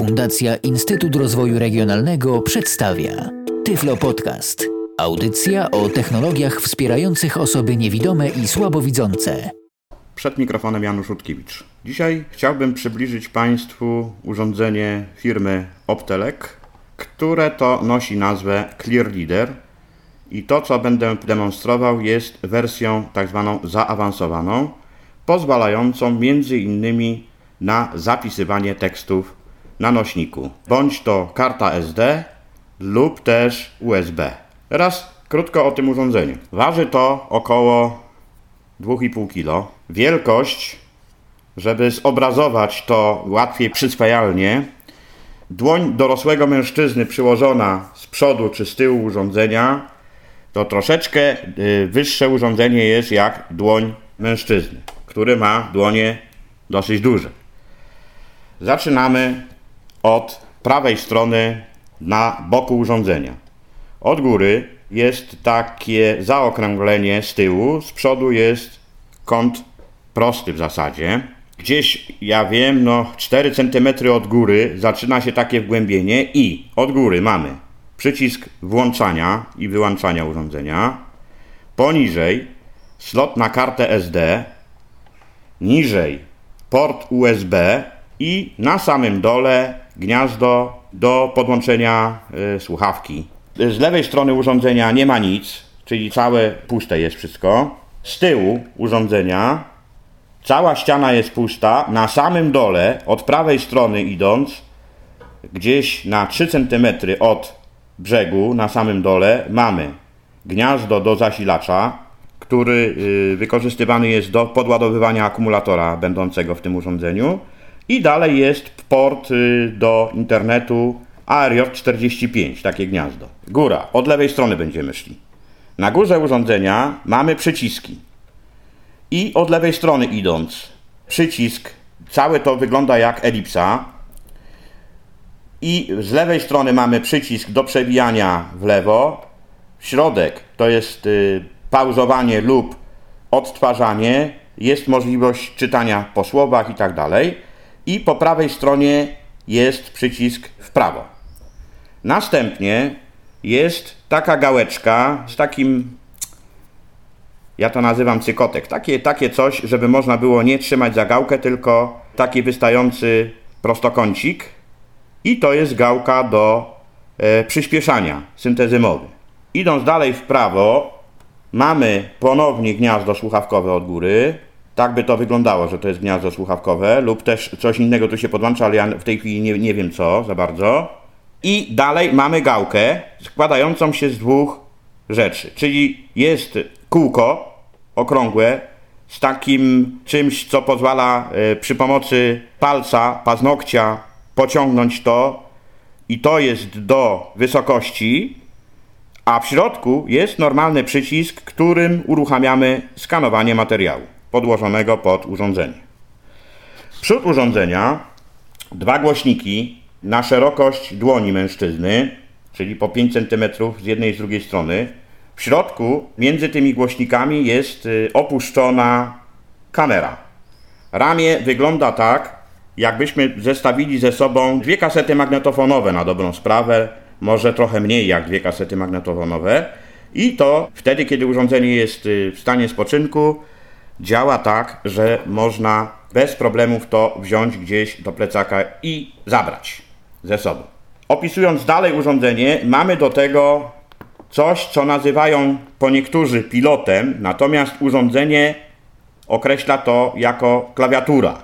Fundacja Instytut Rozwoju Regionalnego przedstawia Tyflo Podcast. Audycja o technologiach wspierających osoby niewidome i słabowidzące. Przed mikrofonem Janusz Rutkiewicz. Dzisiaj chciałbym przybliżyć Państwu urządzenie firmy Optelek, które to nosi nazwę Clear Leader i to, co będę demonstrował, jest wersją tak zwaną zaawansowaną, pozwalającą między innymi na zapisywanie tekstów na nośniku, bądź to karta SD lub też USB. Teraz krótko o tym urządzeniu. Waży to około 2,5 kg. Wielkość, żeby zobrazować to łatwiej przyswajalnie, dłoń dorosłego mężczyzny przyłożona z przodu czy z tyłu urządzenia, to troszeczkę y, wyższe urządzenie jest jak dłoń mężczyzny, który ma dłonie dosyć duże. Zaczynamy od prawej strony na boku urządzenia. Od góry jest takie zaokrąglenie z tyłu, z przodu jest kąt prosty w zasadzie. Gdzieś, ja wiem, no 4 cm od góry zaczyna się takie wgłębienie i od góry mamy przycisk włączania i wyłączania urządzenia. Poniżej slot na kartę SD, niżej port USB i na samym dole gniazdo do podłączenia y, słuchawki. Z lewej strony urządzenia nie ma nic, czyli całe puste jest wszystko. Z tyłu urządzenia cała ściana jest pusta. Na samym dole, od prawej strony idąc, gdzieś na 3 cm od brzegu, na samym dole, mamy gniazdo do zasilacza, który y, wykorzystywany jest do podładowywania akumulatora będącego w tym urządzeniu. I dalej jest port do internetu ARJ45, takie gniazdo. Góra, od lewej strony będziemy szli. Na górze urządzenia mamy przyciski. I od lewej strony idąc, przycisk, całe to wygląda jak elipsa. I z lewej strony mamy przycisk do przewijania w lewo. Środek to jest y, pauzowanie lub odtwarzanie. Jest możliwość czytania po słowach i tak dalej i po prawej stronie jest przycisk w prawo. Następnie jest taka gałeczka z takim, ja to nazywam cykotek, takie, takie coś, żeby można było nie trzymać za gałkę, tylko taki wystający prostokącik i to jest gałka do e, przyspieszania syntezy mowy. Idąc dalej w prawo, mamy ponownie gniazdo słuchawkowe od góry, tak by to wyglądało, że to jest gniazdo słuchawkowe, lub też coś innego tu się podłącza, ale ja w tej chwili nie, nie wiem co za bardzo. I dalej mamy gałkę składającą się z dwóch rzeczy, czyli jest kółko okrągłe z takim czymś, co pozwala y, przy pomocy palca, paznokcia pociągnąć to i to jest do wysokości, a w środku jest normalny przycisk, którym uruchamiamy skanowanie materiału podłożonego pod urządzenie. Przód urządzenia, dwa głośniki na szerokość dłoni mężczyzny, czyli po 5 cm z jednej i z drugiej strony. W środku między tymi głośnikami jest y, opuszczona kamera. Ramię wygląda tak, jakbyśmy zestawili ze sobą dwie kasety magnetofonowe na dobrą sprawę, może trochę mniej jak dwie kasety magnetofonowe. I to wtedy, kiedy urządzenie jest y, w stanie spoczynku, działa tak, że można bez problemów to wziąć gdzieś do plecaka i zabrać ze sobą. Opisując dalej urządzenie, mamy do tego coś, co nazywają po niektórzy pilotem, natomiast urządzenie określa to jako klawiatura.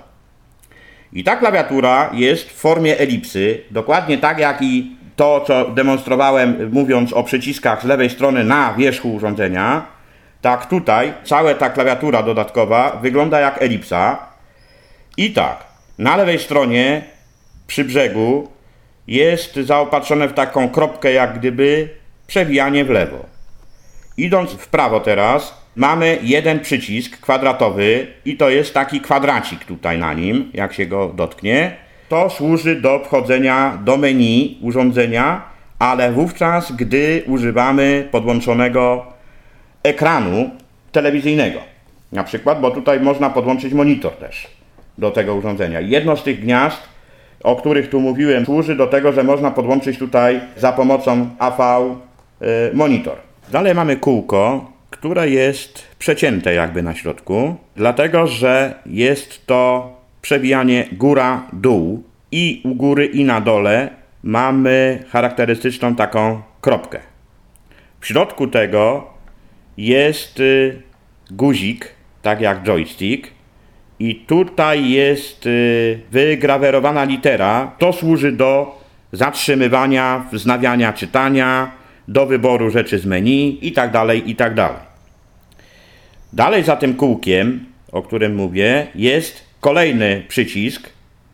I ta klawiatura jest w formie elipsy, dokładnie tak jak i to, co demonstrowałem mówiąc o przyciskach z lewej strony na wierzchu urządzenia, tak tutaj cała ta klawiatura dodatkowa wygląda jak elipsa. I tak, na lewej stronie przy brzegu jest zaopatrzone w taką kropkę jak gdyby przewijanie w lewo. Idąc w prawo teraz mamy jeden przycisk kwadratowy i to jest taki kwadracik tutaj na nim, jak się go dotknie. To służy do wchodzenia do menu urządzenia, ale wówczas, gdy używamy podłączonego ekranu telewizyjnego. Na przykład, bo tutaj można podłączyć monitor też do tego urządzenia. Jedno z tych gniazd o których tu mówiłem, służy do tego, że można podłączyć tutaj za pomocą AV y, monitor. Dalej mamy kółko, które jest przecięte jakby na środku, dlatego że jest to przebijanie góra-dół i u góry i na dole mamy charakterystyczną taką kropkę. W środku tego jest y, guzik, tak jak joystick, i tutaj jest y, wygrawerowana litera. To służy do zatrzymywania, wznawiania czytania, do wyboru rzeczy z menu i tak dalej, i tak dalej. Dalej za tym kółkiem, o którym mówię, jest kolejny przycisk,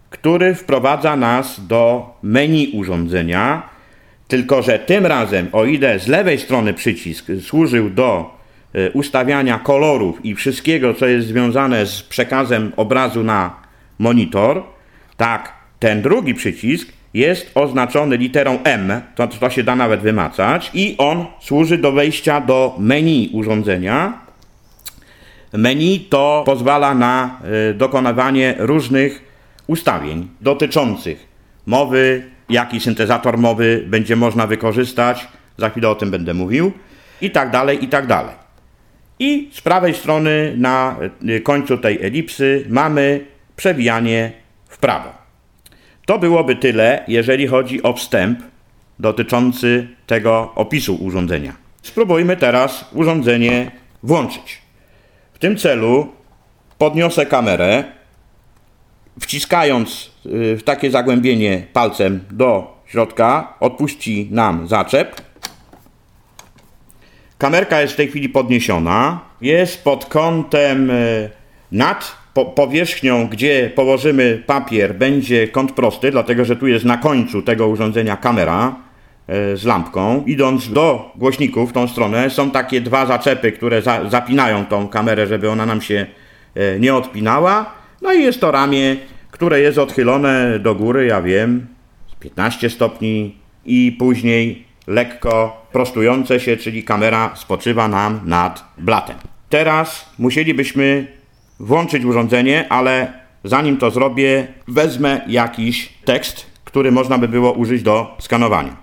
który wprowadza nas do menu urządzenia, tylko że tym razem, o ile z lewej strony przycisk służył do e, ustawiania kolorów i wszystkiego, co jest związane z przekazem obrazu na monitor, tak ten drugi przycisk jest oznaczony literą M, to, to się da nawet wymacać, i on służy do wejścia do menu urządzenia. Menu to pozwala na y, dokonywanie różnych ustawień dotyczących mowy, jaki syntezator mowy będzie można wykorzystać, za chwilę o tym będę mówił, i tak dalej, i tak dalej. I z prawej strony na y, końcu tej elipsy mamy przewijanie w prawo. To byłoby tyle, jeżeli chodzi o wstęp dotyczący tego opisu urządzenia. Spróbujmy teraz urządzenie włączyć. W tym celu podniosę kamerę, wciskając w takie zagłębienie palcem do środka, odpuści nam zaczep. Kamerka jest w tej chwili podniesiona. Jest pod kątem y, nad po, powierzchnią, gdzie położymy papier, będzie kąt prosty, dlatego że tu jest na końcu tego urządzenia kamera e, z lampką. Idąc do głośników w tą stronę, są takie dwa zaczepy, które za, zapinają tą kamerę, żeby ona nam się nie odpinała. No i jest to ramię, które jest odchylone do góry, ja wiem, z 15 stopni i później lekko prostujące się, czyli kamera spoczywa nam nad blatem. Teraz musielibyśmy włączyć urządzenie, ale zanim to zrobię, wezmę jakiś tekst, który można by było użyć do skanowania.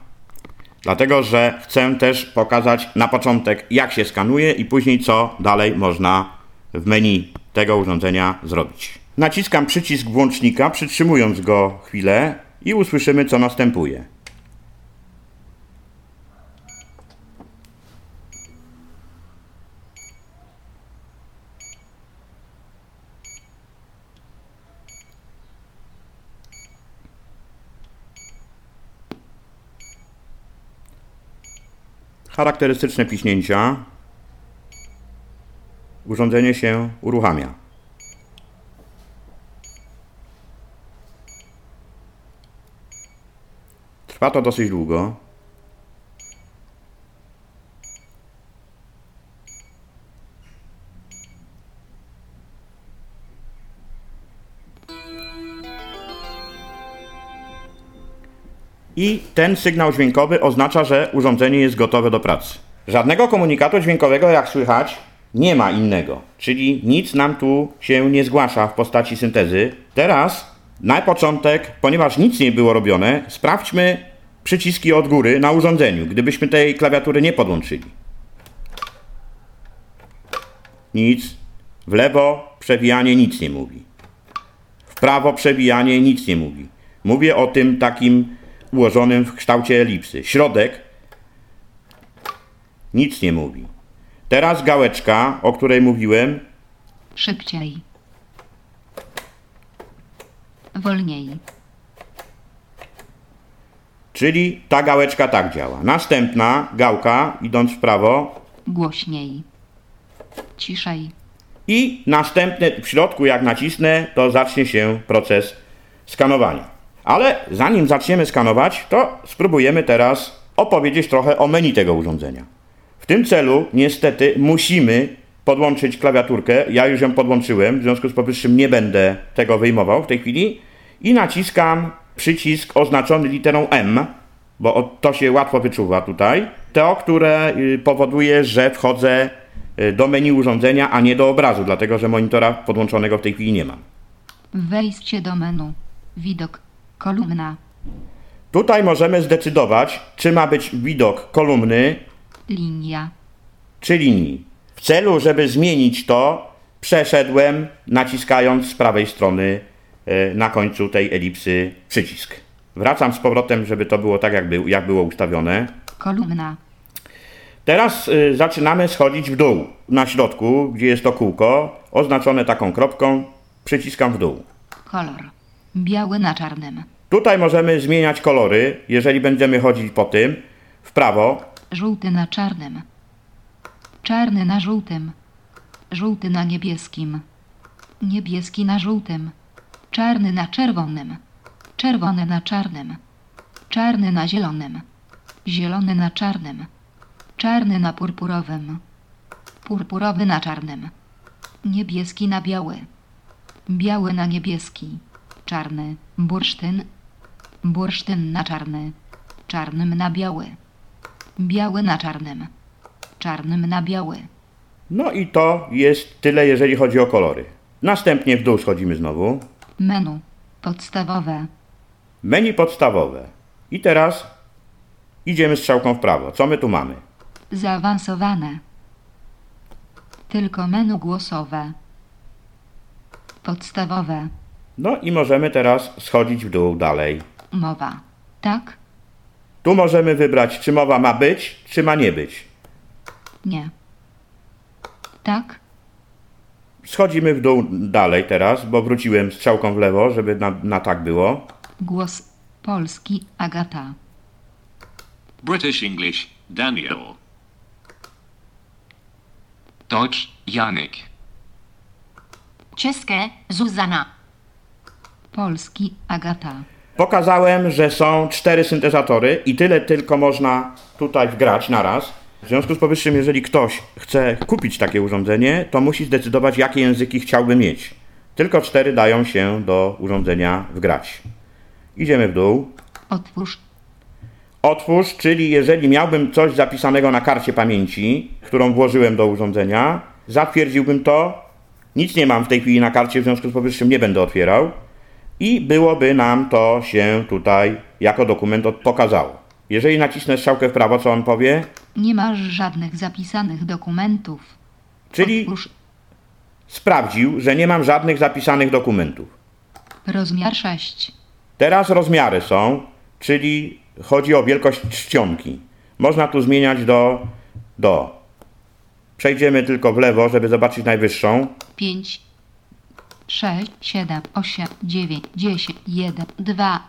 Dlatego, że chcę też pokazać na początek, jak się skanuje i później co dalej można w menu tego urządzenia zrobić. Naciskam przycisk włącznika, przytrzymując go chwilę i usłyszymy, co następuje. charakterystyczne piśnięcia, urządzenie się uruchamia. Trwa to dosyć długo. i ten sygnał dźwiękowy oznacza, że urządzenie jest gotowe do pracy. Żadnego komunikatu dźwiękowego, jak słychać, nie ma innego, czyli nic nam tu się nie zgłasza w postaci syntezy. Teraz, na początek, ponieważ nic nie było robione, sprawdźmy przyciski od góry na urządzeniu, gdybyśmy tej klawiatury nie podłączyli. Nic. W lewo przewijanie nic nie mówi. W prawo przewijanie nic nie mówi. Mówię o tym takim ułożonym w kształcie elipsy. Środek nic nie mówi. Teraz gałeczka, o której mówiłem, Szybciej. Wolniej. Czyli ta gałeczka tak działa. Następna gałka, idąc w prawo, Głośniej. Ciszej. i następne w środku, jak nacisnę, to zacznie się proces skanowania. Ale zanim zaczniemy skanować, to spróbujemy teraz opowiedzieć trochę o menu tego urządzenia. W tym celu niestety musimy podłączyć klawiaturkę. Ja już ją podłączyłem, w związku z powyższym nie będę tego wyjmował w tej chwili. I naciskam przycisk oznaczony literą M, bo to się łatwo wyczuwa tutaj. To, które y, powoduje, że wchodzę y, do menu urządzenia, a nie do obrazu, dlatego że monitora podłączonego w tej chwili nie mam. Wejście do menu. Widok. kolumna, Tutaj możemy zdecydować, czy ma być widok kolumny, linia, czy linii. W celu, żeby zmienić to, przeszedłem naciskając z prawej strony na końcu tej elipsy przycisk. Wracam z powrotem, żeby to było tak, jak, był, jak było ustawione. kolumna, Teraz y, zaczynamy schodzić w dół. Na środku, gdzie jest to kółko, oznaczone taką kropką, przyciskam w dół. kolor, biały na czarnym, Tutaj możemy zmieniać kolory, jeżeli będziemy chodzić po tym. W prawo, żółty na czarnym, czarny na żółtym, żółty na niebieskim, niebieski na żółtym, czarny na czerwonym, czerwony na czarnym, czarny na zielonym, zielony na czarnym, czarny na purpurowym, purpurowy na czarnym, niebieski na biały, biały na niebieski, czarny, bursztyn, bursztyn na czarny, czarnym na biały, biały na czarnym, czarnym na biały, no i to jest tyle, jeżeli chodzi o kolory. Następnie w dół schodzimy znowu. Menu, podstawowe, Menu podstawowe. I teraz idziemy strzałką w prawo. Co my tu mamy? zaawansowane, tylko menu głosowe, podstawowe, No i możemy teraz schodzić w dół dalej. mowa, tak, Tu możemy wybrać, czy mowa ma być, czy ma nie być. nie, tak, Schodzimy w dół dalej teraz, bo wróciłem strzałką w lewo, żeby na, na tak było. głos polski Agata, British English, Daniel. Deutsch Janik. České Zuzana. polski Agata, Pokazałem, że są cztery syntezatory i tyle tylko można tutaj wgrać naraz. W związku z powyższym, jeżeli ktoś chce kupić takie urządzenie, to musi zdecydować, jakie języki chciałby mieć. Tylko cztery dają się do urządzenia wgrać. Idziemy w dół. otwórz, Otwórz, czyli jeżeli miałbym coś zapisanego na karcie pamięci, którą włożyłem do urządzenia, zatwierdziłbym to. Nic nie mam w tej chwili na karcie, w związku z powyższym nie będę otwierał. I byłoby nam to się tutaj jako dokument pokazało. Jeżeli nacisnę strzałkę w prawo, co on powie? nie masz żadnych zapisanych dokumentów, Czyli otwórz, sprawdził, że nie mam żadnych zapisanych dokumentów. rozmiar 6, Teraz rozmiary są, czyli chodzi o wielkość czcionki. Można tu zmieniać do, do. Przejdziemy tylko w lewo, żeby zobaczyć najwyższą. 5, 6, 7, 8, 9, 10, 1, 2,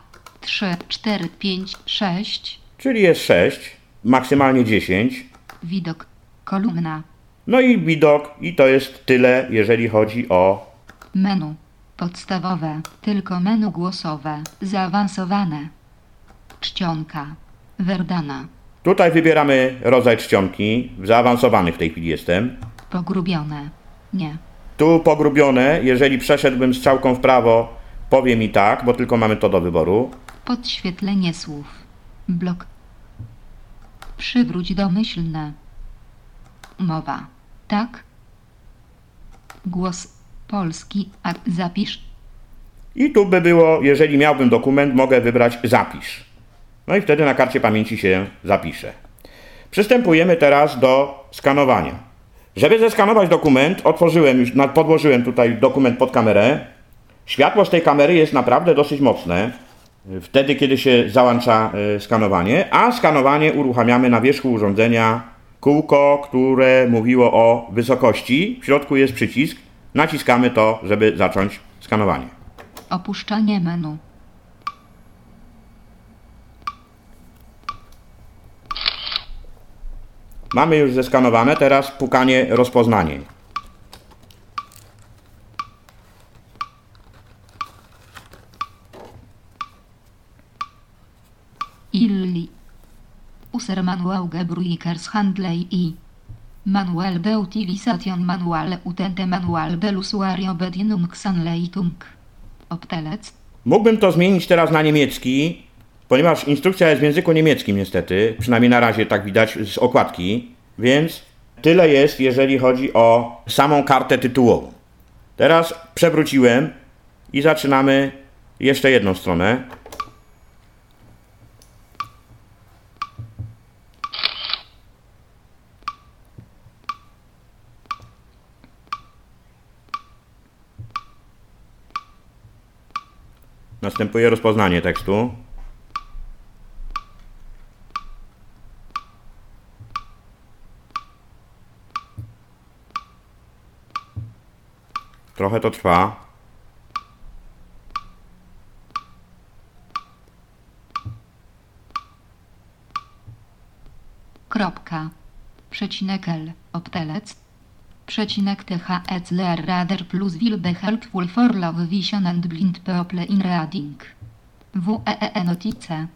3, 4, 5, 6, czyli jest 6, maksymalnie 10. widok, kolumna, No i widok, i to jest tyle, jeżeli chodzi o. menu, podstawowe, tylko menu głosowe, zaawansowane, czcionka, werdana, Tutaj wybieramy rodzaj czcionki, zaawansowany w tej chwili jestem. pogrubione, nie, Tu pogrubione, jeżeli przeszedłbym strzałką w prawo, powie mi tak, bo tylko mamy to do wyboru. podświetlenie słów, blok, przywróć domyślne, mowa, tak, głos polski, a zapisz, I tu by było, jeżeli miałbym dokument, mogę wybrać zapisz. No i wtedy na karcie pamięci się zapisze. Przystępujemy teraz do skanowania. Żeby zeskanować dokument, otworzyłem już, podłożyłem tutaj dokument pod kamerę. Światło z tej kamery jest naprawdę dosyć mocne. Wtedy, kiedy się załącza e, skanowanie, a skanowanie uruchamiamy na wierzchu urządzenia kółko, które mówiło o wysokości. W środku jest przycisk. Naciskamy to, żeby zacząć skanowanie. opuszczanie menu, Mamy już zeskanowane, teraz pukanie rozpoznanie. Illi, user manual gebruikers handley i manual de utilisation manual utente manual del usuario bedienung sanleitung, optelec, Mógłbym to zmienić teraz na niemiecki, ponieważ instrukcja jest w języku niemieckim niestety, przynajmniej na razie tak widać z okładki, więc tyle jest, jeżeli chodzi o samą kartę tytułową. Teraz przewróciłem i zaczynamy jeszcze jedną stronę. Następuje rozpoznanie tekstu. Trochę to trwa. Kropka. Przecinek L. Optelec. Przecinek THEC Lear Radar plus will be helpful for love vision and blind people in reading. WEEE notice.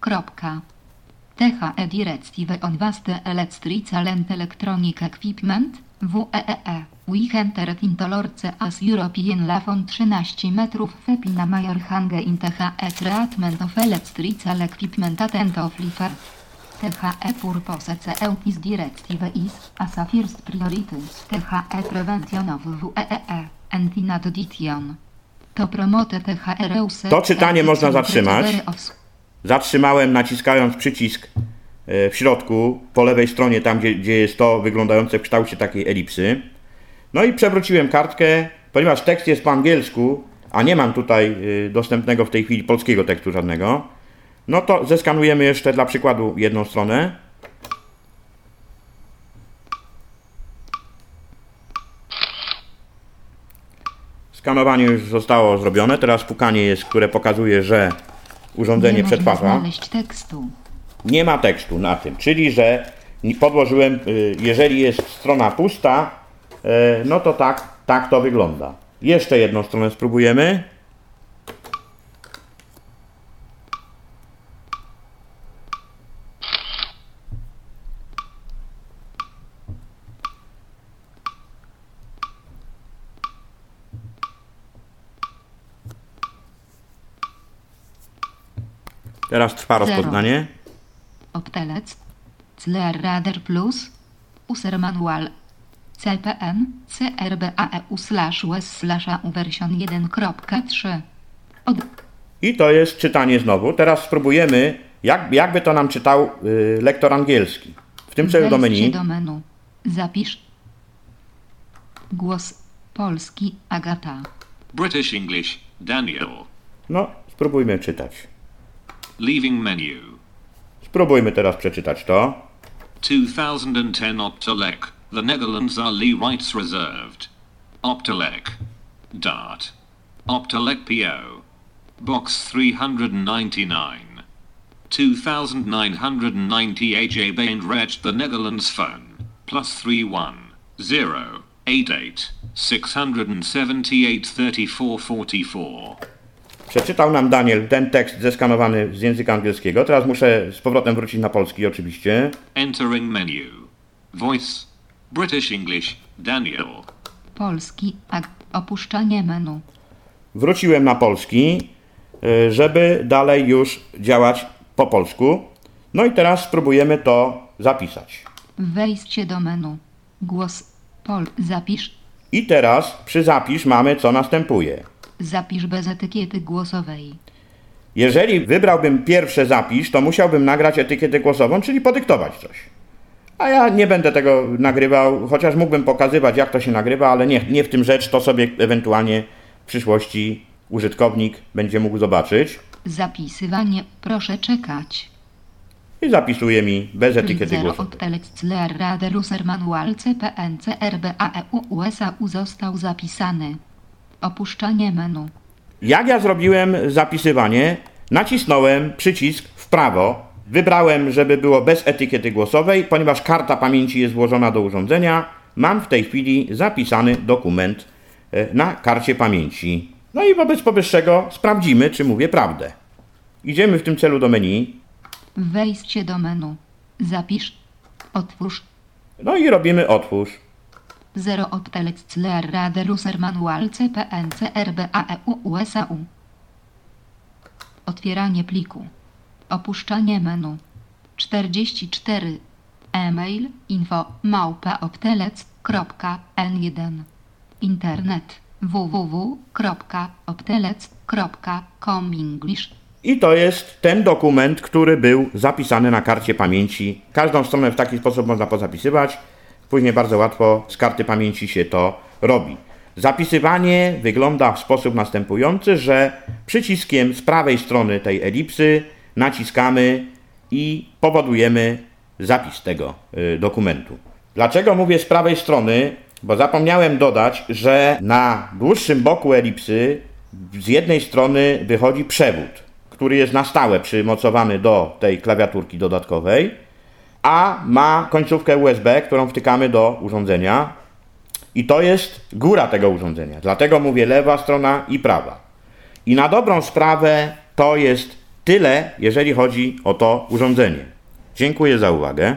Kropka. THE Directive on Vaste Electrical and Electronic Equipment. WEEE. We entered into Lorce as European Lafon 13 metrów Fepina Major Hange in THE Treatment of Electrical Equipment Atent of Life. THE purpose CEUTIS directive is, as a first priority, THE prevention of WEEE, and in addition. To promote THE. To czytanie można zatrzymać. Zatrzymałem naciskając przycisk e, w środku, po lewej stronie, tam gdzie, gdzie jest to wyglądające w kształcie takiej elipsy. No i przewróciłem kartkę, ponieważ tekst jest po angielsku, a nie mam tutaj dostępnego w tej chwili polskiego tekstu żadnego. No to zeskanujemy jeszcze dla przykładu jedną stronę. Skanowanie już zostało zrobione, teraz pukanie jest, które pokazuje, że urządzenie Nie przetwarza. Nie ma tekstu na tym, czyli że podłożyłem, y, jeżeli jest strona pusta, y, no to tak, tak to wygląda. Jeszcze jedną stronę spróbujemy. Teraz trwa Zero. rozpoznanie. Optelec. Clear Radar Plus. User Manual. CPN. CRBAEU slash US slash AU version 1.3. Od... I to jest czytanie znowu. Teraz spróbujemy, jak, jakby to nam czytał y, lektor angielski. W tym celu do menu. do menu. Zapisz. Głos polski Agata. British English, Daniel. No, spróbujmy czytać. Leaving menu. Spróbujmy teraz przeczytać to. 2010 Optelec. The Netherlands are Lee rights reserved. Optelec. Dart. Optelec PO. Box 399. 2990 AJ Bain Reg the Netherlands phone. Plus 31 0 88 678 3444. Przeczytał nam Daniel ten tekst zeskanowany z języka angielskiego. Teraz muszę z powrotem wrócić na polski oczywiście. Entering menu. Voice. British English, Daniel. Polski. Opuszczanie menu. Wróciłem na polski, y, żeby dalej już działać po polsku. No i teraz spróbujemy to zapisać. Wejście do menu. Głos Pol. Zapisz. I teraz przy zapisz mamy co następuje. Zapisz bez etykiety głosowej. Jeżeli wybrałbym pierwsze zapisz, to musiałbym nagrać etykietę głosową, czyli podyktować coś. A ja nie będę tego nagrywał, chociaż mógłbym pokazywać, jak to się nagrywa, ale nie, nie w tym rzecz, to sobie ewentualnie w przyszłości użytkownik będzie mógł zobaczyć. Zapisywanie. Proszę czekać. I zapisuje mi bez etykiety głosowej. Radar User Manual CPN CRBAEU USAU został zapisany. Opuszczanie menu. Jak ja zrobiłem zapisywanie, nacisnąłem przycisk w prawo, wybrałem, żeby było bez etykiety głosowej, ponieważ karta pamięci jest włożona do urządzenia, mam w tej chwili zapisany dokument e, na karcie pamięci. No i wobec powyższego sprawdzimy, czy mówię prawdę. Idziemy w tym celu do menu, Wejście do menu. Zapisz. Otwórz. no i robimy otwórz. 0 Optelec Clear Radar User Manual CPN CRBAEU USAU. Otwieranie pliku. Opuszczanie menu. 44. E-mail info małpa optelec.n1 Internet www.optelec.com English I to jest ten dokument, który był zapisany na karcie pamięci. Każdą stronę w taki sposób można pozapisywać. Później bardzo łatwo z karty pamięci się to robi. Zapisywanie wygląda w sposób następujący, że przyciskiem z prawej strony tej elipsy naciskamy i powodujemy zapis tego y, dokumentu. Dlaczego mówię z prawej strony? Bo zapomniałem dodać, że na dłuższym boku elipsy z jednej strony wychodzi przewód, który jest na stałe przymocowany do tej klawiaturki dodatkowej, a ma końcówkę USB, którą wtykamy do urządzenia. I to jest góra tego urządzenia. Dlatego mówię lewa strona i prawa. I na dobrą sprawę to jest tyle, jeżeli chodzi o to urządzenie. Dziękuję za uwagę.